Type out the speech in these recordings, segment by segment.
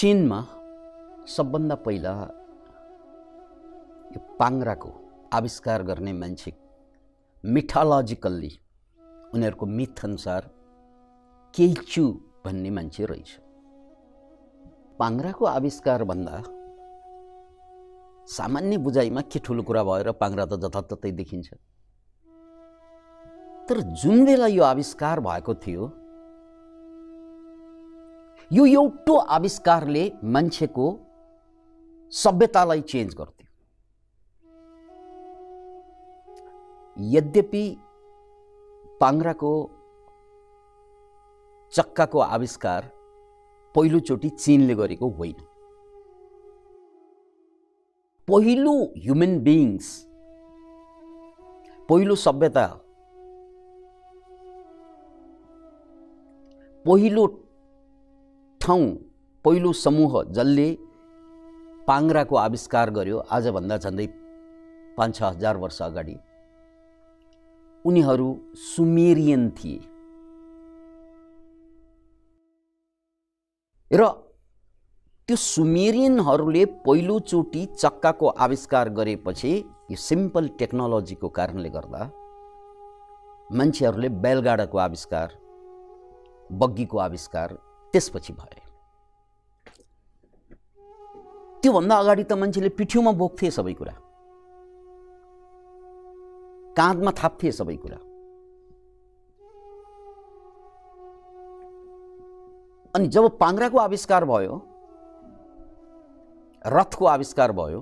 चिनमा सबभन्दा पहिला यो पाङ्राको आविष्कार गर्ने मान्छे मिथालोजिकल्ली उनीहरूको मिथ अनुसार केइचु भन्ने मान्छे रहेछ। पाङ्राको आविष्कारभन्दा सामान्य बुझाइमा के ठुलो कुरा भएर पाङ्रा त जताततै देखिन्छ। तर जुन बेला यो आविष्कार भएको थियो यो एउटो आविष्कारले मान्छेको सभ्यतालाई चेन्ज गर्थ्यो। यद्यपि पाङ्राको चक्काको आविष्कार पहिलोचोटि चिनले गरेको होइन। पहिलो ह्युमन बिइङ्स पहिलो सभ्यता पहिलो ठाउँ पहिलो समूह जसले पाङ्राको आविष्कार गर्यो आजभन्दा झन्डै पाँच छ हजार वर्ष अगाडि। उनीहरू सुमेरियन थिए। र त्यो सुमेरियनहरूले पहिलोचोटि चक्काको आविष्कार गरेपछि यो सिम्पल टेक्नोलोजीको कारणले गर्दा मान्छेहरूले बैलगाडाको आविष्कार बग्गीको आविष्कार त्यसपछि भए। त्योभन्दा अगाडि त मान्छेले पिठ्यौमा बोक्थे सबै कुरा। काँधमा थाप्थे सबै कुरा। अनि जब पाङ्राको आविष्कार भयो रथको आविष्कार भयो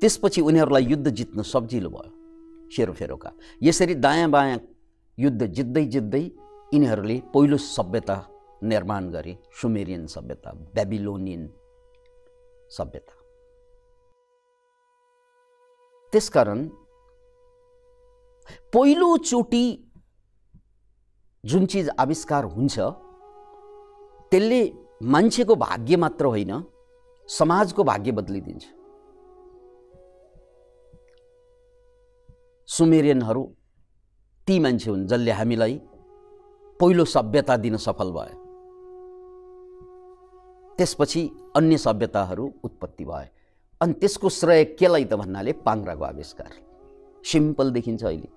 त्यसपछि उनीहरूलाई युद्ध जित्न सजिलो भयो सेरोफेरोका यसरी दायाँ बायाँ युद्ध जित्दै जित्दै यिनीहरूले पहिलो सभ्यता निर्माण गरे सुमेरियन सभ्यता बेबिलोनियन सभ्यता। त्यसकारण पहिलोचोटि जुन चिज आविष्कार हुन्छ त्यसले मान्छेको भाग्य मात्र होइन समाजको भाग्य बदलिदिन्छ। सुमेरियनहरू ती मान्छे हुन् जसले हामीलाई पहिलो सभ्यता दिन सफल भयो। त्यसपछि अन्य सभ्यताहरू उत्पत्ति भए। अनि त्यसको श्रेय केलाई त भन्नाले पाङ्राको आविष्कार। सिम्पल देखिन्छ अहिले।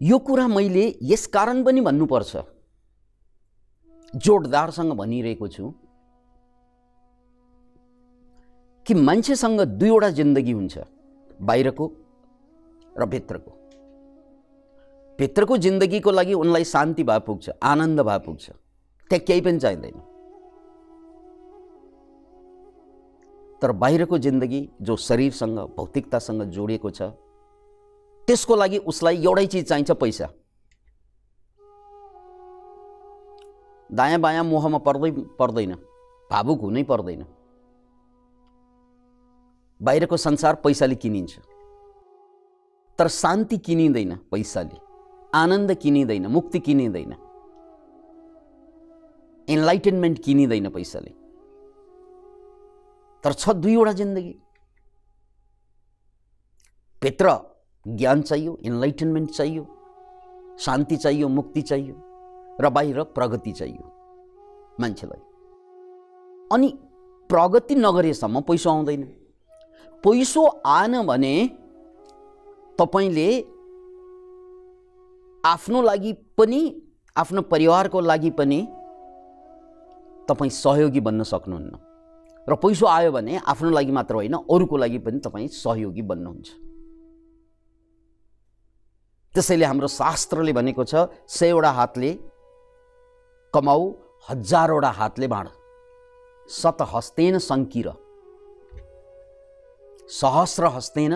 यो कुरा मैले यस कारण पनि भन्नुपर्छ। जोडदारसँग भनिरहेको छु कि मान्छेसँग दुईवटा जिन्दगी हुन्छ बाहिरको र भित्रको। भित्रको जिन्दगीको लागि उनलाई शान्ति भए पुग्छ आनन्द भए पुग्छ। त्यहाँ केही पनि चाहिँदैन। तर बाहिरको जिन्दगी जो शरीरसँग भौतिकतासँग जोडिएको छ त्यसको लागि उसलाई एउटै चिज चाहिन्छ पैसा। दायाँ बायाँ मोहमा पर्दै पर्दैन। भावुक हुनै पर्दैन। बाहिरको संसार पैसाले किनिन्छ। तर शान्ति किनिँदैन पैसाले। आनन्द किनिँदैन मुक्ति किनिँदैन इन्लाइटेनमेन्ट किनिँदैन पैसाले। तर छ दुईवटा जिन्दगी। भित्र ज्ञान चाहियो इन्लाइटेनमेन्ट चाहियो शान्ति चाहियो मुक्ति चाहियो र बाहिर प्रगति चाहियो मान्छेलाई। अनि प्रगति नगरेसम्म पैसा आउँदैन। पैसो आएन भने तपाईँले आफ्नो लागि पनि आफ्नो परिवारको लागि पनि तपाईँ सहयोगी बन्न सक्नुहुन्न। र पैसो आयो भने आफ्नो लागि मात्र होइन अरूको लागि पनि तपाईँ सहयोगी बन्नुहुन्छ। त्यसैले हाम्रो शास्त्रले भनेको छ सयवटा हातले कमाऊ हजारवटा हातले बाँड। सत हस्तेन सङ्किर सहस्र हस्तेन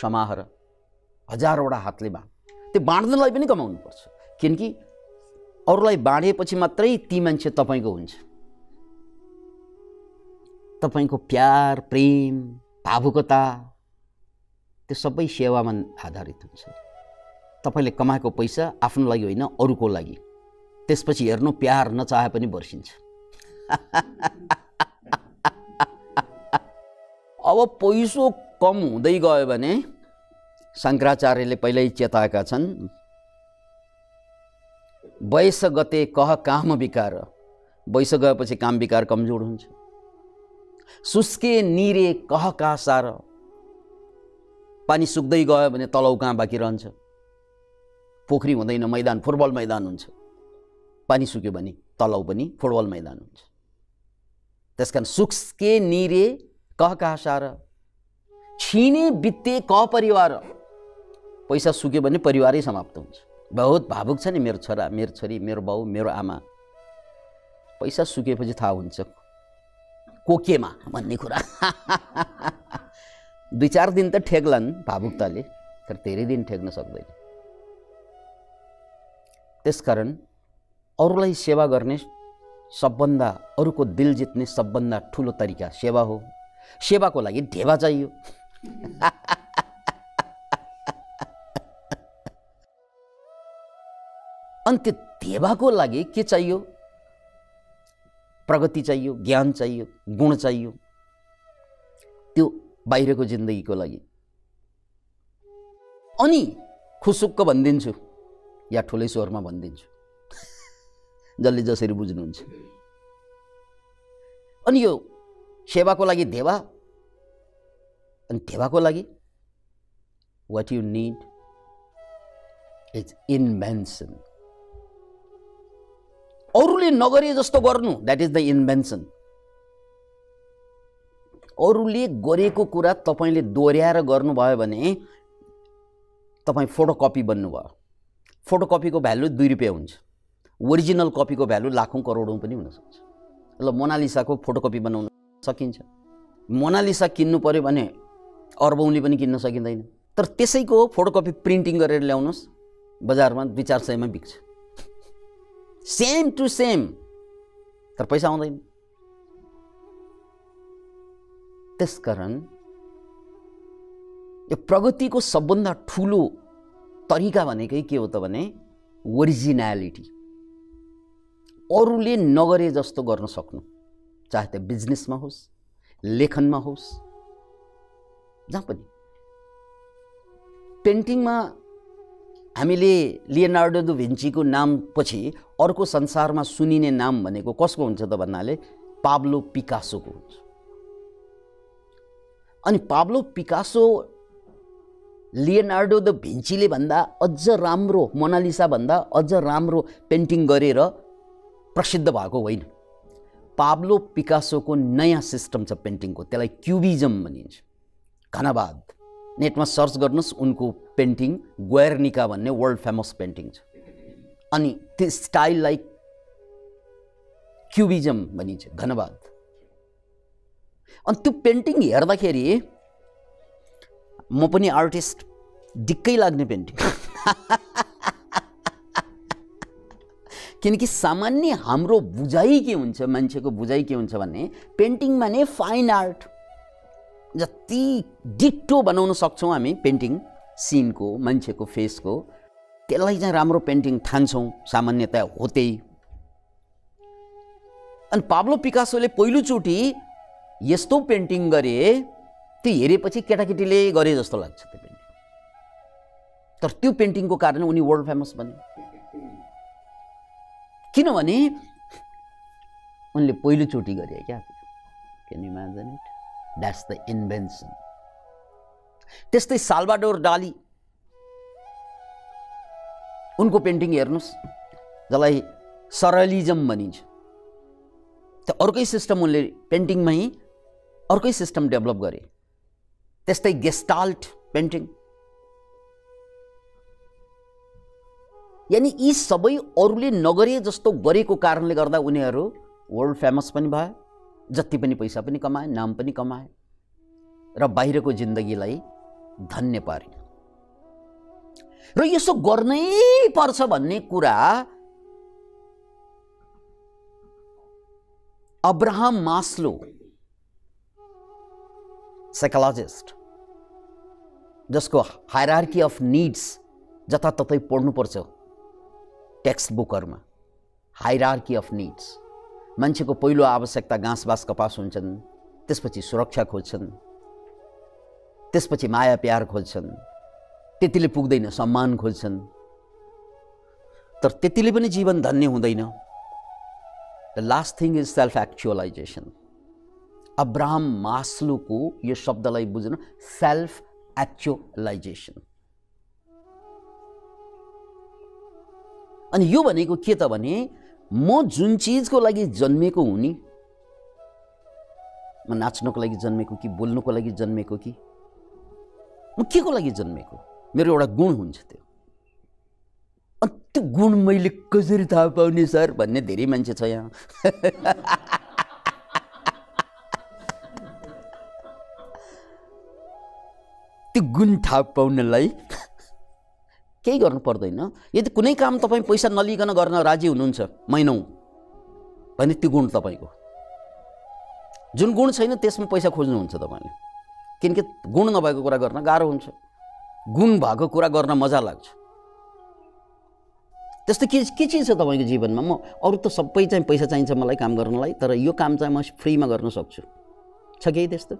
समाहर। हजारवटा हातले बाँड। त्यो बाँड्नलाई पनि कमाउनुपर्छ किनकि अरूलाई बाँडेपछि मात्रै ती मान्छे तपाईँको हुन्छ। तपाईँको प्यार प्रेम भावुकता त्यो सबै सेवामा आधारित हुन्छ। तपाईँले कमाएको पैसा आफ्नो लागि होइन अरूको लागि। त्यसपछि हेर्नु प्यार नचाहे पनि बर्सिन्छ अब पैसो कम हुँदै गयो भने शङ्कराचार्यले पहिल्यै चेताएका छन् वयस गते कह काम विकार वयस गएपछि काम विकार कमजोर हुन्छ। सुस्के निरे कह कहाँ सार। पानी सुक्दै गयो भने तलाउ कहाँ बाँकी रहन्छ? पोखरी हुँदैन मैदान फुटबल मैदान हुन्छ। पानी सुक्यो भने तलाउ पनि फुटबल मैदान हुन्छ। त्यस कारण सुस्के निरे कह कहाँ सार। छिने बित्ते क परिवार। पैसा सुक्यो भने परिवारै समाप्त हुन्छ। बहुत भावुक छ नि मेरो छोरा मेरो छोरी मेरो बाउ मेरो आमा। पैसा सुकेपछि थाहा हुन्छ को केमा भन्ने कुरा। दुई चार दिन त ठेक्लान् भावुकताले तर धेरै दिन ठेक्न सक्दैन। त्यसकारण अरूलाई सेवा गर्ने सबभन्दा अरूको दिल जित्ने सबभन्दा ठुलो तरिका सेवा हो। सेवाको लागि ढेवा चाहियो। अनि त्यो ढेवाको लागि के चाहियो? प्रगति चाहियो ज्ञान चाहियो गुण चाहियो? त्यो बाहिरको जिन्दगीको लागि। अनि खुसुक्क भनिदिन्छु या ठुलै स्वरमा भनिदिन्छु। जसले जसरी बुझ्नुहुन्छ। अनि यो सेवाको लागि धेवा अनि धेवाको लागि? What you need is invention अरूले नगरे जस्तो गर्नु द्याट इज द इन्भेन्सन अरूले गरेको कुरा तपाईँले दोहोऱ्याएर गर्नुभयो भने तपाईँ फोटोकपी बन्नुभयो फोटोकपीको भ्यालु दुई रुपियाँ हुन्छ ओरिजिनल कपीको भ्यालु लाखौँ करोडौँ पनि हुनसक्छ ल मोनालिसाको फोटोकपी बनाउन सकिन्छ मोनालिसा किन्नु पऱ्यो भने अर्बौँले पनि किन्न सकिँदैन तर त्यसैको फोटोकपी प्रिन्टिङ गरेर ल्याउनुहोस् बजारमा दुई चार सयमा बिक्छ सेम टु सेम तर पैसा आउँदैन त्यसकारण यो प्रगतिको सबभन्दा ठुलो तरिका भनेकै के हो त भने ओरिजिनालिटी अरूले नगरे जस्तो गर्न सक्नु चाहे त्यो बिजनेसमा होस् लेखनमा होस् जहाँ पनि पेन्टिङमा हामीले लियनार्डो दु भिन्चीको नामपछि अर्को संसारमा सुनिने नाम भनेको कसको हुन्छ त भन्नाले पाब्लो पिकासोको हुन्छ। अनि पाब्लो पिकासो लियनार्डो द भिन्चीले भन्दा अझ राम्रो मोनालिसा भन्दा अझ राम्रो पेन्टिङ गरेर प्रसिद्ध भएको होइन। पाब्लो पिकासोको नयाँ सिस्टम छ पेन्टिङको त्यसलाई क्युबिजम भनिन्छ। घनबाद नेटमा सर्च गर्नुहोस् उनको पेन्टिङ ग्वेर्निका भन्ने वर्ल्ड फेमस पेन्टिङ छ। अनि त्यो स्टाइललाई क्युबिजम भनिन्छ घनबाद अनि त्यो पेन्टिङ हेर्दाखेरि म पनि आर्टिस्ट दिक्कै लाग्ने पेन्टिङ। किनकि सामान्य हाम्रो बुझाइ के हुन्छ मान्छेको बुझाइ के हुन्छ भने पेन्टिङमा नै फाइन आर्ट जति डिक्टो बनाउन सक्छौँ हामी पेन्टिङ सिनको मान्छेको फेसको त्यसलाई चाहिँ राम्रो पेन्टिङ ठान्छौँ सामान्यतया हो त्यही अनि पाब्लो पिकासोले पहिलोचोटि यस्तो पेन्टिङ गरे त्यो हेरेपछि केटाकेटीले गरे जस्तो लाग्छ त्यो पेन्टिङ तर त्यो पेन्टिङको कारण उनी वर्ल्ड फेमस बने। किनभने उनले पहिलोचोटि गरे क्या? Can imagine it that's the invention त्यस्तै सालबाडोर डाली उनको पेन्टिङ हेर्नुहोस् जसलाई सरलिजम भनिन्छ। त्यो अर्कै सिस्टम उनले पेन्टिङमै अर्कै सिस्टम डेभलप गरे। त्यस्तै गेस्टाल्ट पेन्टिङ यानि यी सबै अरूले नगरे जस्तो गरेको कारणले गर्दा उनीहरू वर्ल्ड फेमस पनि भए जति पनि पैसा पनि कमाए नाम पनि कमाए र बाहिरको जिन्दगीलाई धन्य पारे र यसो गर्नै पर्छ भन्ने कुरा अब्राहम मास्लो साइकोलोजिस्ट जसको हायरार्की अफ निड्स जताततै पढ्नुपर्छ टेक्स्ट बुकहरूमा हाइरार्की अफ निड्स मान्छेको पहिलो आवश्यकता घाँस बाँस कपास हुन्छन् त्यसपछि सुरक्षा खोज्छन् त्यसपछि माया प्यार खोज्छन् त्यतिले पुग्दैन सम्मान खोज्छन्। तर त्यतिले पनि जीवन धन्य हुँदैन। The last thing is self actualisation Abraham मास्लोको यो शब्दलाई बुझ्नु सेल्फ एक्चुअलाइजेसन अनि यो भनेको के त भने म जुन चिजको लागि जन्मेको हुँ म नाच्नको लागि जन्मेको कि बोल्नुको लागि जन्मेको कि म के को लागि जन्मेको? मेरो एउटा गुण हुन्छ त्यो। अनि त्यो गुण मैले कसरी थाहा पाउने सर भन्ने धेरै मान्छे छ यहाँ। त्यो गुण थाहा पाउनलाई केही गर्नु पर्दैन। यदि कुनै काम तपाईँ पैसा नलिकन गर्न राजी हुनुहुन्छ महिनौ भने त्यो गुण तपाईँको। जुन गुण छैन त्यसमा पैसा खोज्नुहुन्छ तपाईँले। किनकि गुण नभएको कुरा गर्न गाह्रो हुन्छ। गुण भएको कुरा गर्न मजा लाग्छ। त्यस्तो के के चिज छ तपाईँको जीवनमा? म अरू त सबै चाहिँ पैसा चाहिन्छ मलाई काम गर्नलाई तर यो काम चाहिँ म फ्रीमा गर्न सक्छु। छ केही त्यस्तो?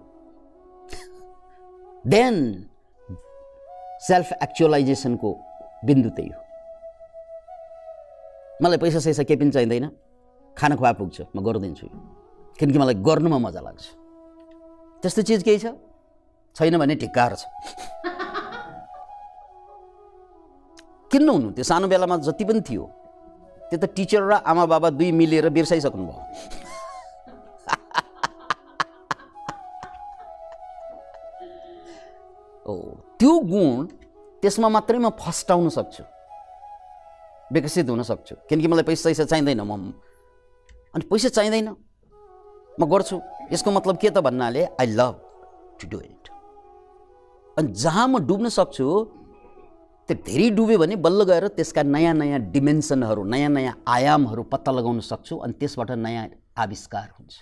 देन सेल्फ एक्चुअलाइजेसनको बिन्दु त्यही हो। मलाई पैसा सैसा केही पनि चाहिँदैन। खाना खुवा पुग्छ म गरिदिन्छु। किनकि मलाई गर्नुमा मजा लाग्छ। त्यस्तो चिज केही छैन भने ढिक्कार छ। किन हुनु? त्यो सानो बेलामा जति पनि थियो त्यो त टिचर र आमा बाबा दुई मिलेर बिर्साइसक्नु भयो। ओ त्यो गुण त्यसमा मात्रै म फस्टाउन सक्छु। विकसित हुन सक्छु। किनकि मलाई पैसा पैसा चाहिँदैन म अनि पैसा चाहिँदैन। म गर्छु। यसको मतलब के त भन्नाले I love to do it अनि जहाँ म डुब्न सक्छु त्यो धेरै डुब्यो भने बल्ल गएर त्यसका नयाँ नयाँ डिमेन्सनहरू नयाँ नयाँ आयामहरू पत्ता लगाउन सक्छु अनि त्यसबाट नयाँ आविष्कार हुन्छ।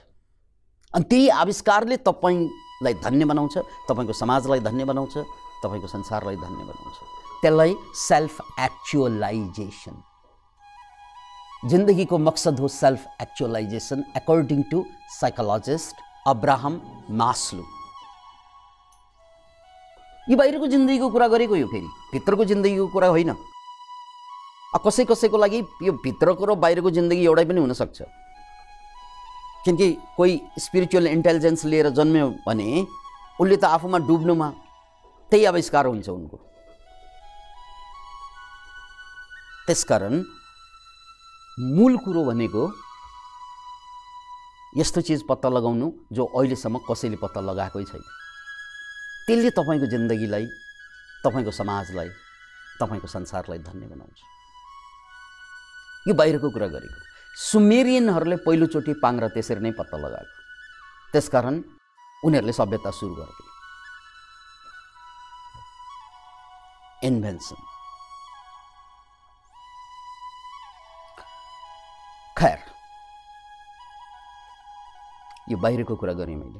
अनि त्यही आविष्कारले तपाईँलाई धन्य बनाउँछ तपाईँको समाजलाई धन्य बनाउँछ तपाईँको संसारलाई धन्य बनाउँछ। त्यसलाई सेल्फ एक्चुअलाइजेसन जिन्दगीको मकसद हो self actualisation according to psychologist Abraham Maslow. यो बाहिरको जिन्दगीको कुरा गरेको यो फेरि भित्रको जिन्दगीको कुरा होइन। कसै कसैको लागि यो भित्रको र बाहिरको जिन्दगी एउटै पनि हुनसक्छ। किनकि कोही स्पिरिचुअल इन्टेलिजेन्स लिएर जन्म्यो भने उसले त आफूमा डुब्नुमा त्यही आविष्कार हुन्छ उनको। त्यसकारण मूल कुरो भनेको यस्तो चिज पत्ता लगाउनु जो अहिलेसम्म कसैले पत्ता लगाएकै छैन। त्यसले तपाईँको जिन्दगीलाई तपाईँको समाजलाई तपाईँको संसारलाई धन्य बनाउँछ। यो बाहिरको कुरा गरेको। सुमेरियनहरूले पहिलोचोटि पाङ्रा त्यसरी नै पत्ता लगाएको। त्यसकारण उनीहरूले सभ्यता सुरु गर्थे इन्भेन्सन खैर यो बाहिरको कुरा गरेँ मैले।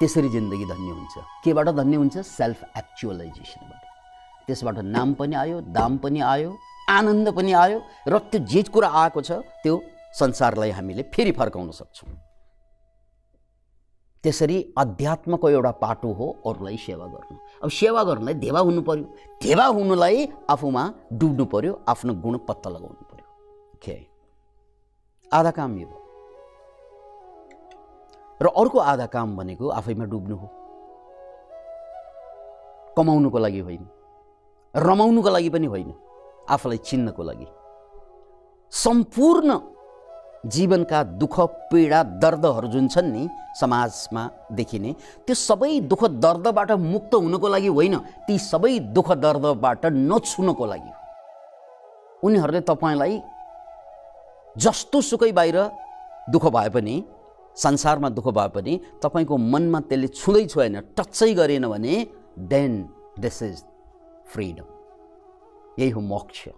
त्यसरी जिन्दगी धन्य हुन्छ। केबाट धन्य हुन्छ? सेल्फ एक्चुअलाइजेसनबाट त्यसबाट नाम पनि आयो दाम पनि आयो आनन्द पनि आयो र त्यो जे कुरा आएको छ त्यो संसारलाई हामीले फेरि फर्काउन सक्छौँ। त्यसरी अध्यात्मको एउटा पाटो हो अरूलाई सेवा गर्नु। अब सेवा गर्नुलाई धेवा हुनु पर्यो धेवा हुनुलाई आफूमा डुब्नु पर्यो आफ्नो गुण पत्ता लगाउनु पर्यो। खे आधा काम यो। र अर्को आधा काम भनेको आफैमा डुब्नु हो। कमाउनुको लागि होइन। रमाउनुको लागि पनि होइन। आफूलाई चिन्नको लागि। सम्पूर्ण जीवनका दुःख पीडा दर्दहरू जुन छन् नि समाजमा देखिने त्यो सबै दुःख दर्दबाट मुक्त हुनको लागि होइन ती सबै दुःख दर्दबाट नछुनको लागि उनीहरूले तपाईँलाई जस्तो सुकै बाहिर दुःख भए पनि संसारमा दुःख भए पनि तपाईँको मनमा त्यसले छुँदै छोएन टचै गरेन भने देन दिस इज फ्रिडम यही हो मोक्ष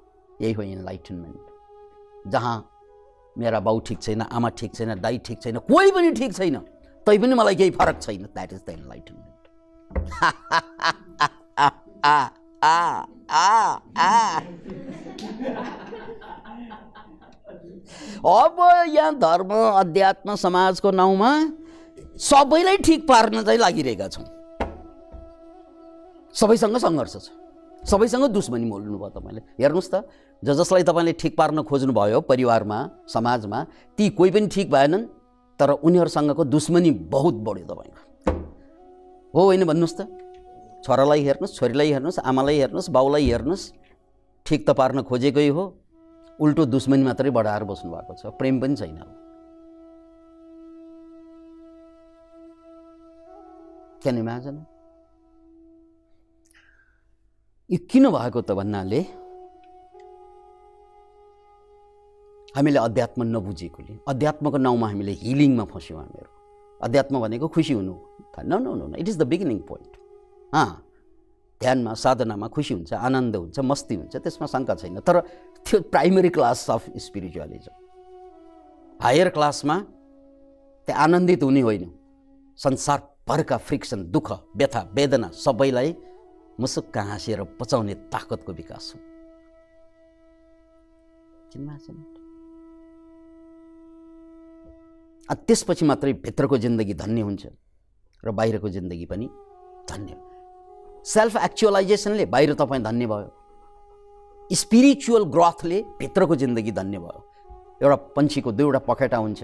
यही हो इन्लाइटनमेन्ट जहाँ मेरा बाउ ठिक छैन आमा ठिक छैन दाई ठिक छैन कोही पनि ठिक छैन तै पनि मलाई केही फरक छैन। द्याट इज द इन्लाइटनमेन्ट अब यहाँ धर्म अध्यात्म समाजको नाउँमा सबैलाई ठिक पार्न चाहिँ लागिरहेका छौँ। सबैसँग सङ्घर्ष छ। सबैसँग दुश्मनी मोल्नु भयो तपाईँले। हेर्नुहोस् त ज जसलाई तपाईँले ठिक पार्न खोज्नुभयो परिवारमा समाजमा ती कोही पनि ठिक भएनन् तर उनीहरूसँगको दुश्मनी बहुत बढ्यो तपाईँको। हो होइन भन्नुहोस् त छोरालाई हेर्नुहोस् छोरीलाई हेर्नुहोस् आमालाई हेर्नुहोस् बाउलाई हेर्नुहोस् ठिक त पार्न खोजेकै हो उल्टो दुश्मनी मात्रै बढाएर बस्नु भएको छ प्रेम पनि छैन क्यान इमेजिन? यो किन भएको त भन्नाले हामीले अध्यात्म नबुझेकोले अध्यात्मको नाउँमा हामीले हिलिङमा फस्यौँ हामीहरू। अध्यात्म भनेको खुसी हुनु न no no it is the beginning point अँ ध्यानमा साधनामा खुसी हुन्छ आनन्द हुन्छ मस्ती हुन्छ त्यसमा शङ्का छैन। तर त्यो primary class of spiritualism higher क्लासमा त्यहाँ आनन्दित हुने होइन। संसारभरका फ्रिक्सन दुःख व्यथा वेदना सबैलाई मुसुक्क हाँसेर पचाउने ताकतको विकास हो। त्यसपछि मात्रै भित्रको जिन्दगी धन्य हुन्छ र बाहिरको जिन्दगी पनि धन्य। सेल्फ एक्चुअलाइजेसनले बाहिर तपाईँ धन्य भयो। स्पिरिचुअल ग्रोथले भित्रको जिन्दगी धन्य भयो। एउटा पन्छीको दुईवटा पखेटा हुन्छ।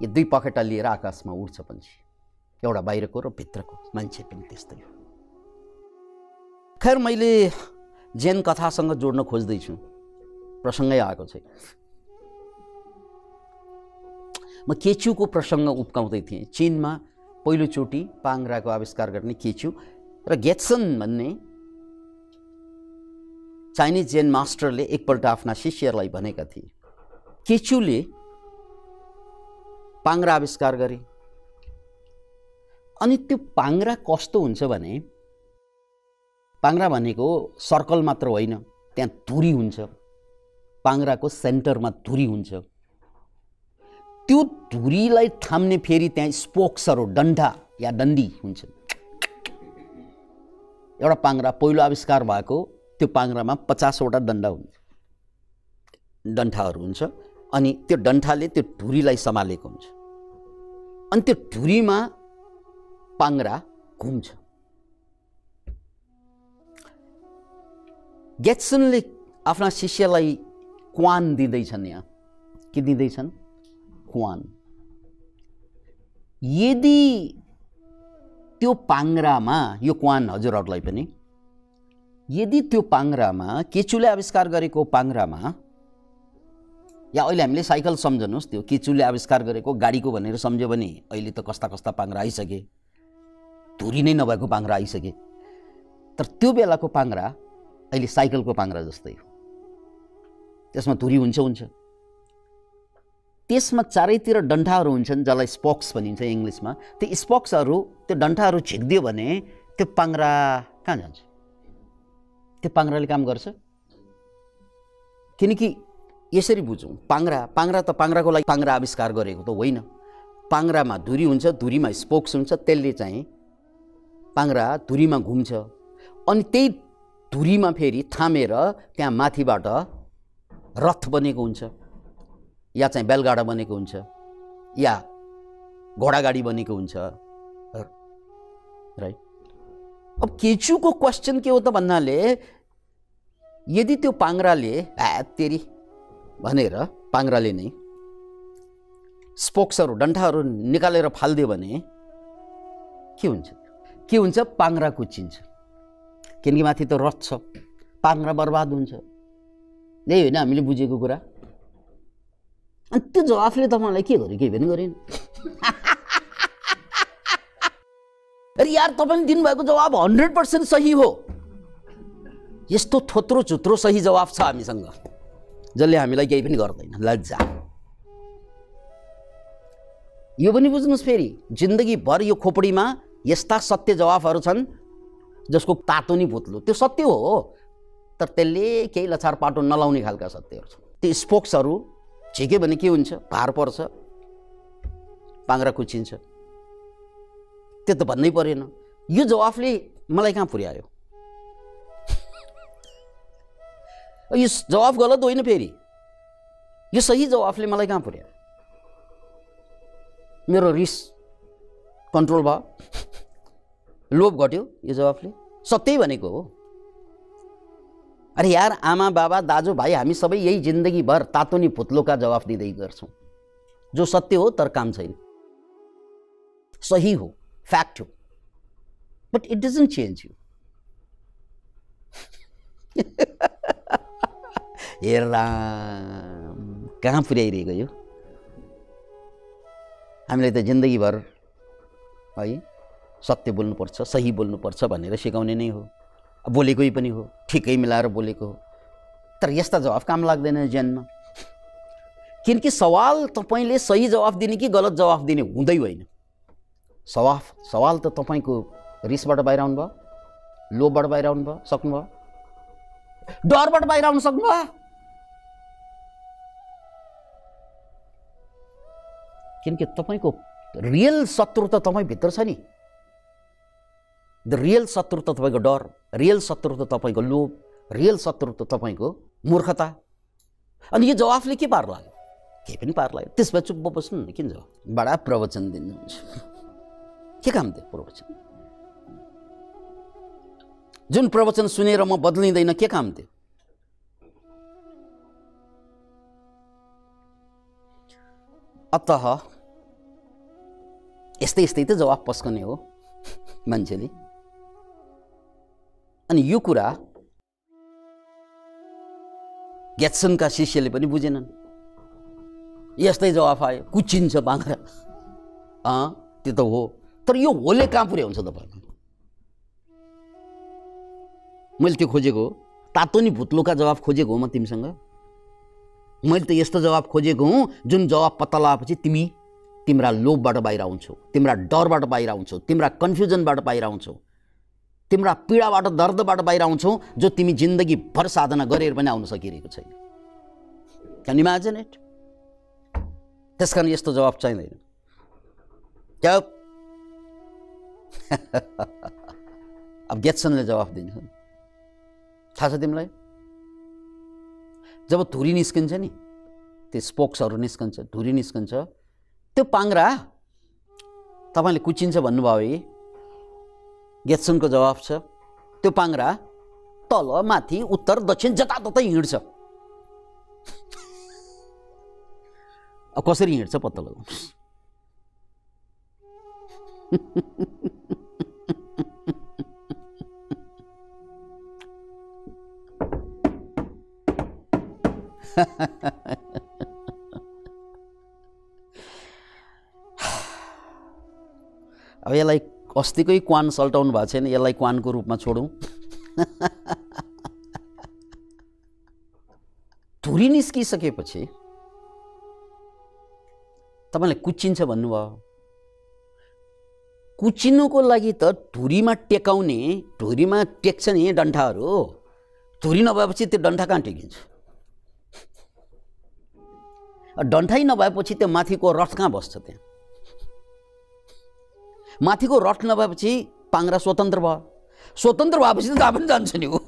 यो दुई पखेटा लिएर आकाशमा उड्छ पन्छी। एउटा बाहिरको र भित्रको। मान्छे पनि त्यस्तै हो। खैर मैले जेन कथासँग जोड्न खोज्दैछु। प्रसङ्गै आएको छ। म केचुको प्रसङ्ग उप्काउँदै थिएँ। चिनमा पहिलोचोटि पाङ्राको आविष्कार गर्ने केचु र गेट्सन भन्ने चाइनिज जेन मास्टरले एकपल्ट आफ्ना शिष्यहरूलाई भनेका थिए। केचुले पाङ्रा आविष्कार गरे। अनि त्यो पाङ्रा कस्तो हुन्छ भने पाङ्रा भनेको सर्कल मात्र होइन त्यहाँ धुरी हुन्छ। पाङ्राको सेन्टरमा धुरी हुन्छ। त्यो धुरीलाई थाम्ने फेरि त्यहाँ स्पोक्सहरू डन्डा या डन्डी हुन्छ। एउटा पाङ्रा पहिलो आविष्कार भएको त्यो पाङ्रामा पचासवटा डन्डा हुन्छ। डन्ठाहरू हुन्छ अनि त्यो डन्ठाले त्यो धुरीलाई सम्हालेको हुन्छ। अनि त्यो धुरीमा पाङ्रा घुम्छ। ग्याट्सनले आफ्ना शिष्यलाई क्वान दिँदैछन् यहाँ। के दिँदैछन्? क्वान यदि त्यो पाङ्रामा यो क्वान हजुरहरूलाई पनि यदि त्यो पाङ्रामा केचुले आविष्कार गरेको पाङ्रामा या अहिले हामीले साइकल सम्झनुहोस् त्यो केचुले आविष्कार गरेको गाडीको भनेर सम्झ्यो भने अहिले त कस्ता कस्ता पाङ्रा आइसके। धुरी नै नभएको पाङ्रा आइसके। तर त्यो बेलाको पाङ्रा अहिले साइकलको पाङ्रा जस्तै हो। त्यसमा धुरी हुन्छ हुन्छ। त्यसमा चारैतिर डन्ठाहरू हुन्छन् जसलाई स्पक्स भनिन्छ इङ्ग्लिसमा। त्यो स्पक्सहरू त्यो डन्ठाहरू झिक्दियो भने त्यो पाङ्रा कहाँ जान्छ? त्यो पाङ्राले काम गर्छ? किनकि यसरी बुझौँ पाङ्रा पाङ्रा त पाङ्राको लागि पाङ्रा आविष्कार गरेको त होइन। पाङ्रामा धुरी हुन्छ धुरीमा स्पोक्स हुन्छ त्यसले चाहिँ पाङ्रा धुरीमा घुम्छ। अनि त्यही धुरीमा फेरि थामेर त्यहाँ माथिबाट रथ बनेको हुन्छ या चाहिँ बेलगाडा बनेको हुन्छ या घोडागाडी बनेको हुन्छ राइट अब केचुको क्वेसन के हो त भन्नाले यदि त्यो पाङ्राले तेरी भनेर पाङ्राले नै स्पोक्सहरू डन्ठाहरू निकालेर फालिदियो भने के हुन्छ? के हुन्छ? पाङ्रा कुचिन्छ किनकि माथि त रथ छ पाङ्रा बर्बाद हुन्छ। यही होइन हामीले बुझेको कुरा। अनि त्यो जवाफले तपाईँलाई के गर्यो? केही पनि गरेन। अरे यार तपाईँले दिनुभएको जवाब हन्ड्रेड पर्सेन्ट सही हो। यस्तो थोत्रो चुत्रो सही जवाफ छ हामीसँग। जसले हामीलाई केही पनि गर्दैन। लज्जा। यो पनि बुझ्नुहोस् फेरि जिन्दगीभर यो खोपडीमा यस्ता सत्य जवाफहरू छन् जसको तातो नि पुत्लो त्यो सत्य हो तर त्यसले केही लछार पाटो नलाउने खालका सत्यहरू छन्। त्यो स्पोक्सहरू झिक्यो भने के हुन्छ? भार पर्छ पाङ्रा कुचिन्छ। त्यो त भन्नै परेन। यो जवाफले मलाई कहाँ पुर्यायो? यो जवाफ गलत होइन फेरि। यो सही जवाफले मलाई कहाँ पुर्यायो? मेरो रिस कन्ट्रोल भयो। लोभ घट्यो यो जवाफले। सत्यै भनेको हो। अरे यार आमा बाबा दाजु भाइ हामी सबै यही जिन्दगीभर तातो नि फुत्लोका जवाफ दिँदै गर्छौँ। जो सत्य हो तर काम छैन। सही हो फ्याक्ट हो। But it doesn't change you हेर कहाँ पुर्याइरहेको यो? हामीलाई त जिन्दगीभर है सत्य बोल्नुपर्छ सही बोल्नुपर्छ भनेर सिकाउने नै हो। बोलेकै पनि हो ठिकै मिलाएर बोलेको हो। तर यस्ता जवाफ काम लाग्दैन ज्यानमा। किनकि सवाल तपाईँले सही जवाफ दिने कि गलत जवाफ दिने हुँदै होइन। सवाफ सवाल त तपाईँको रिसबाट बाहिर आउनु भयो लोभबाट बाहिर आउनु भयो सक्नुभयो। डरबाट बाहिर आउनु सक्नुभयो। किनकि तपाईँको रियल शत्रु त तपाईँभित्र छ नि। द रियल शत्रु त तपाईँको डर रियल शत्रु त तपाईँको लोभ रियल शत्रु त तपाईँको मूर्खता। अनि यो जवाफले के पार लाग्यो? केही पनि पार लाग्यो। त्यसमा चुप्प बस्नु न किन जवाफ? बडा प्रवचन दिनुहुन्छ। के काम थियो प्रवचन? जुन प्रवचन सुनेर म बदलिँदैन के काम थियो? अत यस्तै यस्तै त जवाफ पस्कने हो मान्छेले। अनि यो कुरा ग्याट्सनका शिष्यले पनि बुझेनन्। यस्तै जवाफ आयो कुचिन्छ बाँग्रा। अँ त्यो त हो। तर यो होले कहाँ पुर्याउँछ तपाईँलाई मैले त्यो खोजेको हो। तातो नि भुत्लोका जवाफ खोजेको हो म तिमीसँग। मैले त यस्तो जवाब खोजेको हुँ जुन जवाब पत्ता लगाएपछि तिमी तिम्रा लोभबाट बाहिर आउँछौ तिम्रा डरबाट बाहिर आउँछौ तिम्रा कन्फ्युजनबाट बाहिर आउँछौ। तिम्रा पीडाबाट दर्दबाट बाहिर आउँछौ जो तिमी जिन्दगीभर साधना गरेर पनि आउन सकिरहेको छैन। क्यान इमेजिन इट त्यस कारण यस्तो जवाब चाहिँदैन। क्या अब गेट्सनले जवाफ दिन्छ। थाहा छ तिमीलाई? जब धुरी निस्किन्छ नि त्यो स्पोक्सहरू निस्कन्छ धुरी निस्कन्छ त्यो पाङ्रा तपाईँले कुचिन्छ भन्नुभयो है गेट्सनको जवाफ छ। त्यो पाङ्रा तल माथि उत्तर दक्षिण जताततै हिँड्छ। अब कसरी हिँड्छ पत्ता लगाउनुहोस् अब यसलाई अस्तिकै क्वान सल्टाउनु भएको छैन यसलाई क्वानको रूपमा छोडौँ। धुरी निस्किसकेपछि तपाईँले कुचिन्छ भन्नुभयो। कुचिनुको लागि त धुरीमा टेकाउने धुरीमा टेक्छ नि डन्ठाहरू। धुरी नभएपछि त्यो डन्ठा कहाँ टेकिन्छ? डन्ठै नभएपछि त्यो माथिको रथ कहाँ बस्छ त्यहाँ? माथिको रथ नभएपछि पाङ्रा स्वतन्त्र भयो। स्वतन्त्र भएपछि त पनि जान्छ नि ऊ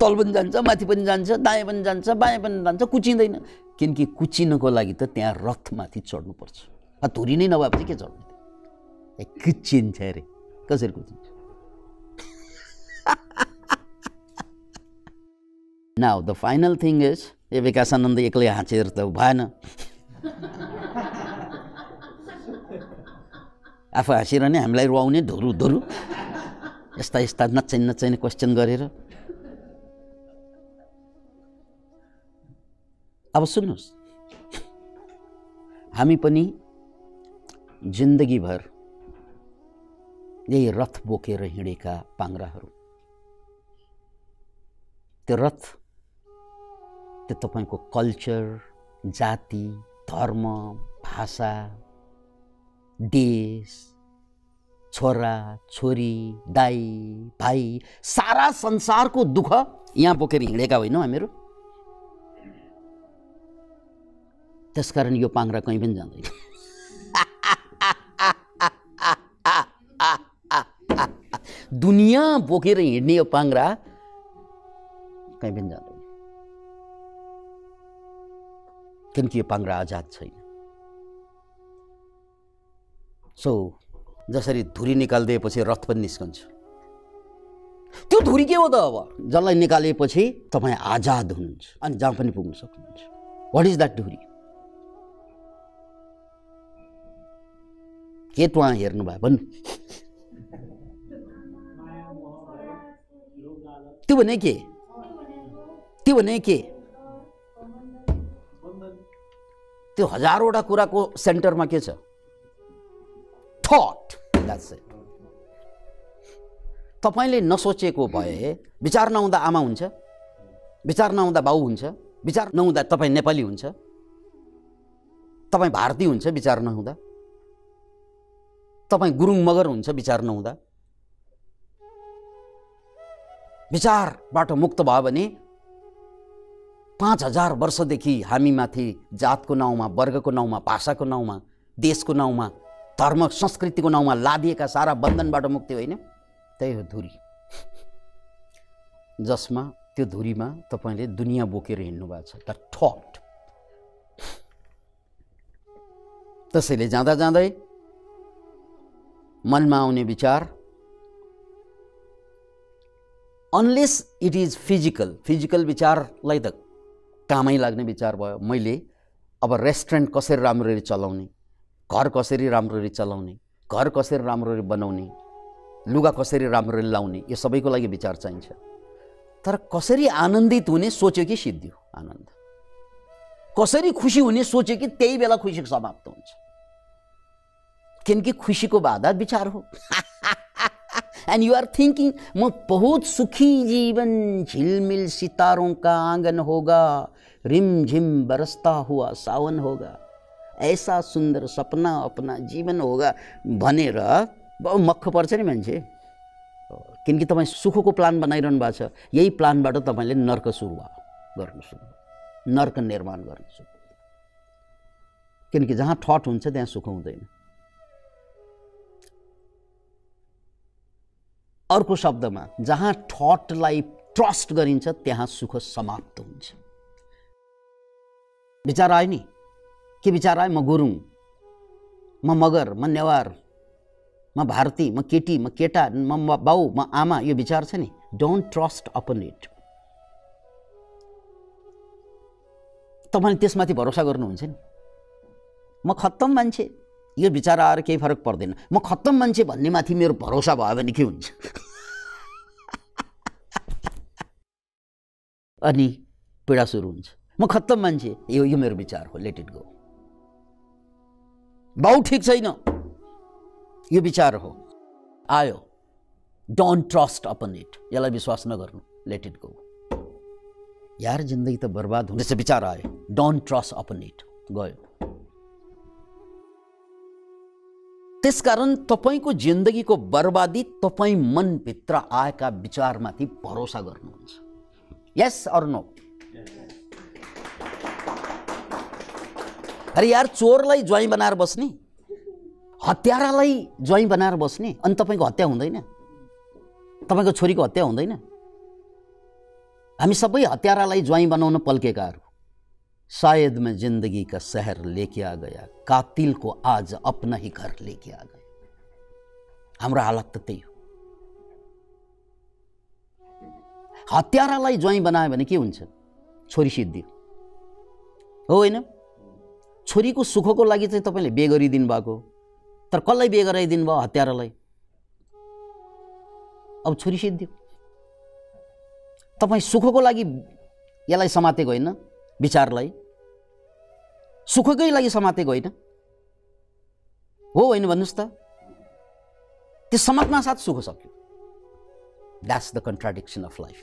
तल पनि जान्छ माथि पनि जान्छ दायाँ पनि जान्छ बायाँ पनि जान्छ कुचिँदैन। किनकि कुचिनको लागि त त्यहाँ रथमाथि चढ्नुपर्छ। धुरी नै नभएपछि के चढ्ने? कुचिन्छ अरे। कसरी कुचिन्छ? Now the final thing is a Vikasananda एक्लै हाँचेर त भएन। आफू हाँसिरहने हामीलाई रुवाउने धुरु धुरु। यस्ता यस्ता नचाहिने नचाहिने क्वेसन गरेर। अब सुन्नुहोस्। हामी पनि जिन्दगीभर यही रथ बोकेर हिँडेका पाङ्राहरू। त्यो रथ त्यो तपाईँको कल्चर जाति धर्म भाषा देश छोरा छोरी दाई भाइ सारा संसारको दुःख यहाँ बोकेर हिँडेका होइनौँ हामीहरू। त्यसकारण यो पाङ्रा कहीँ पनि जाँदैन। दुनियाँ बोकेर हिँड्ने यो पाङ्रा कहीँ पनि जाँदैन। किनकि यो आजाद छैन? सो जसरी धुरी निकालिदिएपछि रथ पनि निस्कन्छ। त्यो धुरी के हो त अब? जसलाई निकालिएपछि तपाईँ आजाद हुनुहुन्छ अनि जहाँ पनि पुग्न सक्नुहुन्छ। वाट इज द्याट धुरी? के त उहाँ हेर्नुभयो भन्नु त्यो भने के? त्यो भने के? त्यो हजारवटा कुराको सेन्टरमा के छ? थट तपाईँले नसोचेको भए विचार नहुँदा आमा हुन्छ विचार नहुँदा बाउ हुन्छ विचार नहुँदा तपाईँ नेपाली हुन्छ तपाईँ भारतीय हुन्छ विचार नहुँदा तपाईँ गुरुङ मगर हुन्छ विचार नहुँदा विचारबाट मुक्त भयो भने पाँच हजार वर्षदेखि हामीमाथि जातको नाउँमा वर्गको नाउँमा भाषाको नाउँमा देशको नाउँमा धर्म संस्कृतिको नाउँमा लादिएका सारा बन्धनबाट मुक्ति होइन? त्यही हो धुरी। जसमा त्यो धुरीमा तपाईँले दुनियाँ बोकेर हिँड्नु भएको छ। द थट त्यसैले जाँदा जाँदै मनमा आउने विचार unless it is physical physical विचारलाई त कामै लाग्ने विचार भयो। मैले अब रेस्टुरेन्ट कसरी राम्ररी चलाउने घर कसरी राम्ररी चलाउने घर कसरी राम्ररी बनाउने लुगा कसरी राम्ररी लाउने यो सबैको लागि विचार चाहिन्छ। तर कसरी आनन्दित हुने सोच्यो कि सिद्धियो आनन्द। कसरी खुसी हुने सोच्यो कि त्यही बेला खुसी समाप्त हुन्छ। किनकि खुसीको बाधा विचार हो। एन्ड यु आर थिङ्किङ म बहुत सुखी जीवन झिलमिल सितारों का आँगन होगा। रिमझिम बरसता हुआ सावन होगा। ऐसा सुन्दर सपना अपना जीवन होगा। भनेर मक्ख पर्छ नि मान्छे। किनकि तपाईँ सुखको प्लान बनाइरहनु भएको छ। यही प्लानबाट तपाईँले नर्क सुरु गर्नु सुरु नर्क निर्माण गर्नु सुरु किनकि जहाँ ठट हुन्छ त्यहाँ सुख हुँदैन। अर्को शब्दमा जहाँ ठटलाई ट्रस्ट गरिन्छ त्यहाँ सुख समाप्त हुन्छ। विचार आयो नि के विचार आयो म गुरुङ म मगर म नेवार म भारती म केटी म केटा म बाउ म आमा यो विचार छ नि डोन्ट ट्रस्ट अपन इट तपाईँले त्यसमाथि भरोसा गर्नुहुन्छ नि म खत्तम मान्छे यो विचार आएर केही फरक पर्दैन म खत्तम मान्छे भन्ने माथि मेरो भरोसा भयो भने के हुन्छ अनि पीडा सुरु हुन्छ म खत्तम मान्छे। यो यो मेरो विचार हो लेट इट गो बाउ ठिक छैन। यो विचार हो। आयो। डोन्ट ट्रस्ट अपन इट यसलाई विश्वास नगर्नु। लेट इट गो यार जिन्दगी त बर्बाद हुँदैछ विचार आयो। डोन्ट ट्रस्ट अपन इट गयो। त्यसकारण तपाईँको जिन्दगीको बर्बादी तपाईँ मनभित्र आएका विचारमाथि भरोसा गर्नुहुन्छ। यस अर नो अरे यार चोरलाई ज्वाइँ बनाएर बस्ने? हत्यारालाई ज्वाइँ बनाएर बस्ने? अनि तपाईँको हत्या हुँदैन? तपाईँको छोरीको हत्या हुँदैन? हामी सबै हत्यारालाई ज्वाइँ बनाउन पल्केकाहरू शायद मैं जिंदगी का शहर लेके आ गया कातिल को आज अपना ही घर आ गया। हाम्रो हालत त त्यही हो। हत्यारालाई ज्वाइँ बनायो भने के हुन्छ? छोरी सिद्धि हो होइन? छोरीको सुखको लागि चाहिँ तपाईँले बिहे गरिदिनु भएको तर कसलाई बिहे गराइदिनु भयो हत्यारालाई? अब छोरी सिद्धियो। तपाईँ सुखको लागि यसलाई समातेको होइन विचारलाई। सुखकै लागि समातेको होइन। हो होइन भन्नुहोस् त। त्यो समात्न साथ सुख सक्यो। That's the contradiction of life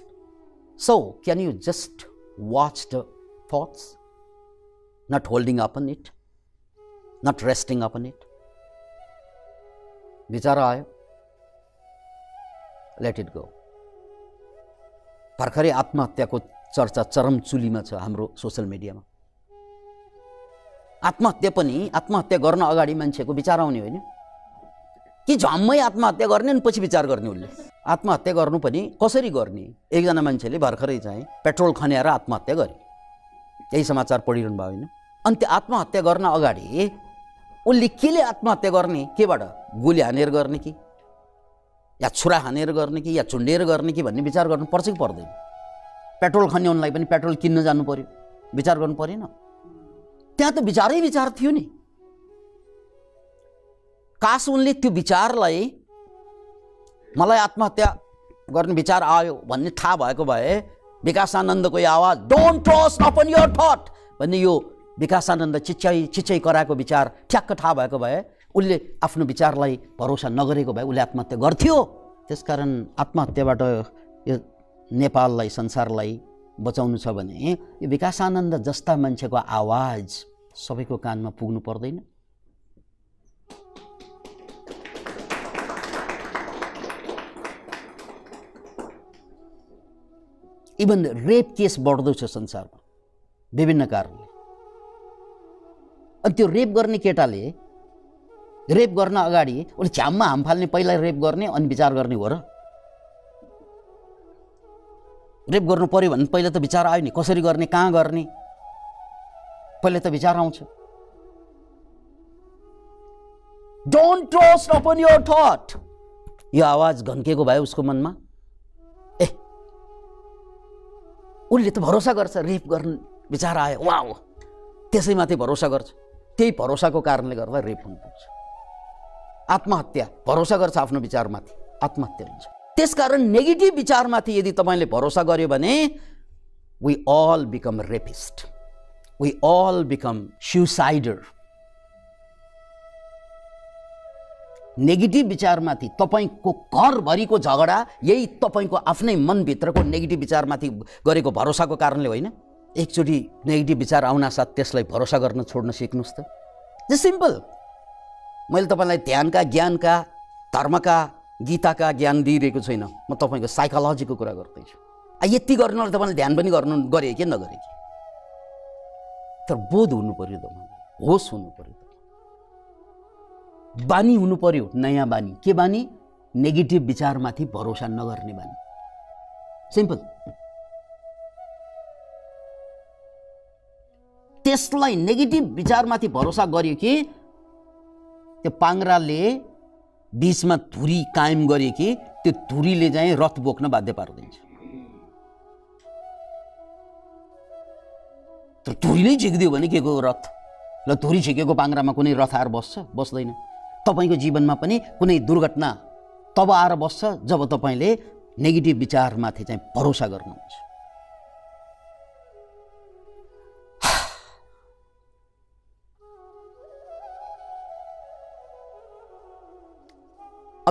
so can you just watch the thoughts not holding upon it not resting upon it विचार आयो लेट इट गो भर्खरै आत्महत्याको चर्चा चरम चुलीमा छ हाम्रो सोसियल मिडियामा। आत्महत्या पनि आत्महत्या गर्न अगाडि मान्छेको विचार आउने होइन। कि झम्मै आत्महत्या गर्ने अनि पछि विचार गर्ने उसले? आत्महत्या गर्नु पनि कसरी गर्ने? एकजना मान्छेले भर्खरै चाहिँ पेट्रोल खन्याएर आत्महत्या गरे। यही समाचार पढिरहनु भयो होइन। अनि त्यो आत्महत्या गर्न अगाडि उसले केले आत्महत्या गर्ने? केबाट? गोली हानेर गर्ने कि? या छुरा हानेर गर्ने कि? या चुन्डेर गर्ने कि भन्ने विचार गर्नु पर्छ कि पर्दैन? पेट्रोल खन्याउनलाई पनि पेट्रोल किन्न जानु पर्यो। विचार गर्नु परेन। त्यहाँ त विचारै विचार थियो नि। कास उनले त्यो विचारलाई मलाई आत्महत्या गर्ने विचार आयो भन्ने थाहा भएको भए विकासानन्दको यो आवाज don't trust upon your thought भन्ने यो विकासानन्द चिच्याइ चिच्याइ कराएको विचार ठ्याक्क थाहा भएको भए उसले आफ्नो विचारलाई भरोसा नगरेको भए उसले आत्महत्या गर्थ्यो। त्यसकारण आत्महत्याबाट यो नेपाललाई संसारलाई बचाउनु छ भने यो विकासानन्द जस्ता मान्छेको आवाज सबैको कानमा पुग्नु पर्दैन। इभन रेप केस बढ्दो छ संसारमा। विभिन्न कारणले अनि त्यो रेप गर्ने केटाले रेप गर्न अगाडि उसले छ्याममा हाम फाल्ने पहिला रेप गर्ने अनि विचार गर्ने हो र। रेप गर्नु पऱ्यो भने पहिला त विचार आयो नि कसरी गर्ने कहाँ गर्ने? पहिला त विचार आउँछ। Don't trust upon your thought यो आवाज घन्किएको भए उसको मनमा। ए उसले त भरोसा गर्छ रेप गर्ने विचार आयो। वा त्यसैमाथि भरोसा गर्छ। त्यही भरोसाको कारणले गर्दा रेप हुन पुग्छ आत्महत्या भरोसा गर्छ आफ्नो विचारमाथि आत्महत्या हुन्छ। त्यसकारण नेगेटिभ विचारमाथि यदि तपाईँले भरोसा गर्यो भने we all become rapist we all become suicider negative विचारमाथि तपाईँको घरभरिको झगडा यही तपाईँको आफ्नै मनभित्रको नेगेटिभ विचारमाथि गरेको भरोसाको कारणले होइन। एकचोटि नेगेटिभ विचार आउनासाथ त्यसलाई भरोसा गर्न छोड्न सिक्नुहोस् त। जस्ट सिम्पल मैले तपाईँलाई ध्यानका ज्ञानका धर्मका गीताका ज्ञान दिइरहेको छैन। म तपाईँको साइकोलोजीको कुरा गर्दैछु यति गर्नुलाई तपाईँले ध्यान पनि गर्नु गरे कि नगरे कि? तर बोध हुनु पऱ्यो तपाईँलाई होस हुनु पऱ्यो बानी हुनु पर्यो नयाँ बानी। के बानी? नेगेटिभ विचारमाथि भरोसा नगर्ने बानी। सिम्पल त्यसलाई नेगेटिभ विचारमाथि भरोसा गर्यो कि त्यो पाङ्राले बिचमा धुरी कायम गरे कि त्यो धुरीले चाहिँ रथ बोक्न बाध्य पारिदिन्छ तर धुरी नै झिकिदियो भने के को रथ? ल धुरी झिकेको पाङ्रामा कुनै रथ आएर बस्छ? बस्दैन। तपाईँको जीवनमा पनि कुनै दुर्घटना तब आएर बस्छ जब तपाईँले नेगेटिभ विचारमाथि चाहिँ भरोसा गर्नुहुन्छ।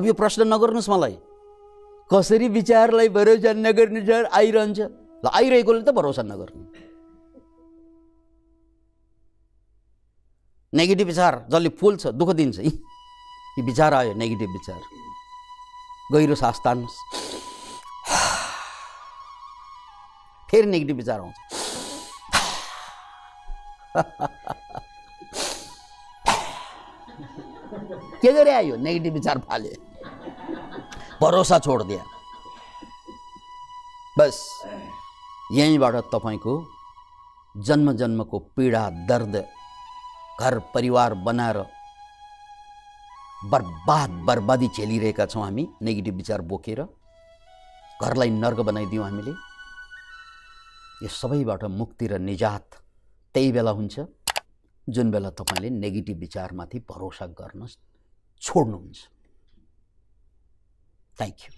अब यो प्रश्न नगर्नुहोस् मलाई। कसरी विचारलाई भरोसा नगर्नु सर आइरहन्छ? ल आइरहेकोले त भरोसा नगर्नु। नेगेटिभ विचार जसले फुल्छ दुःख दिन्छ। यी विचार आयो नेगेटिभ विचार। गहिरो सास तान्नुहोस् फेरि नेगेटिभ विचार आउँछ। के गरे आयो? नेगेटिभ विचार फाले भरोसा छोडिदिया बस यहीँबाट तपाईँको जन्म जन्मको पीडा दर्द घर परिवार बनाएर बर्बाद बर्बादी झेलिरहेका छौँ हामी। नेगेटिभ विचार बोकेर घरलाई नर्क बनाइदियौँ हामीले। यो सबैबाट मुक्ति र निजात त्यही बेला हुन्छ जुन बेला तपाईँले नेगेटिभ विचारमाथि भरोसा गर्न छोड्नुहुन्छ। Thank you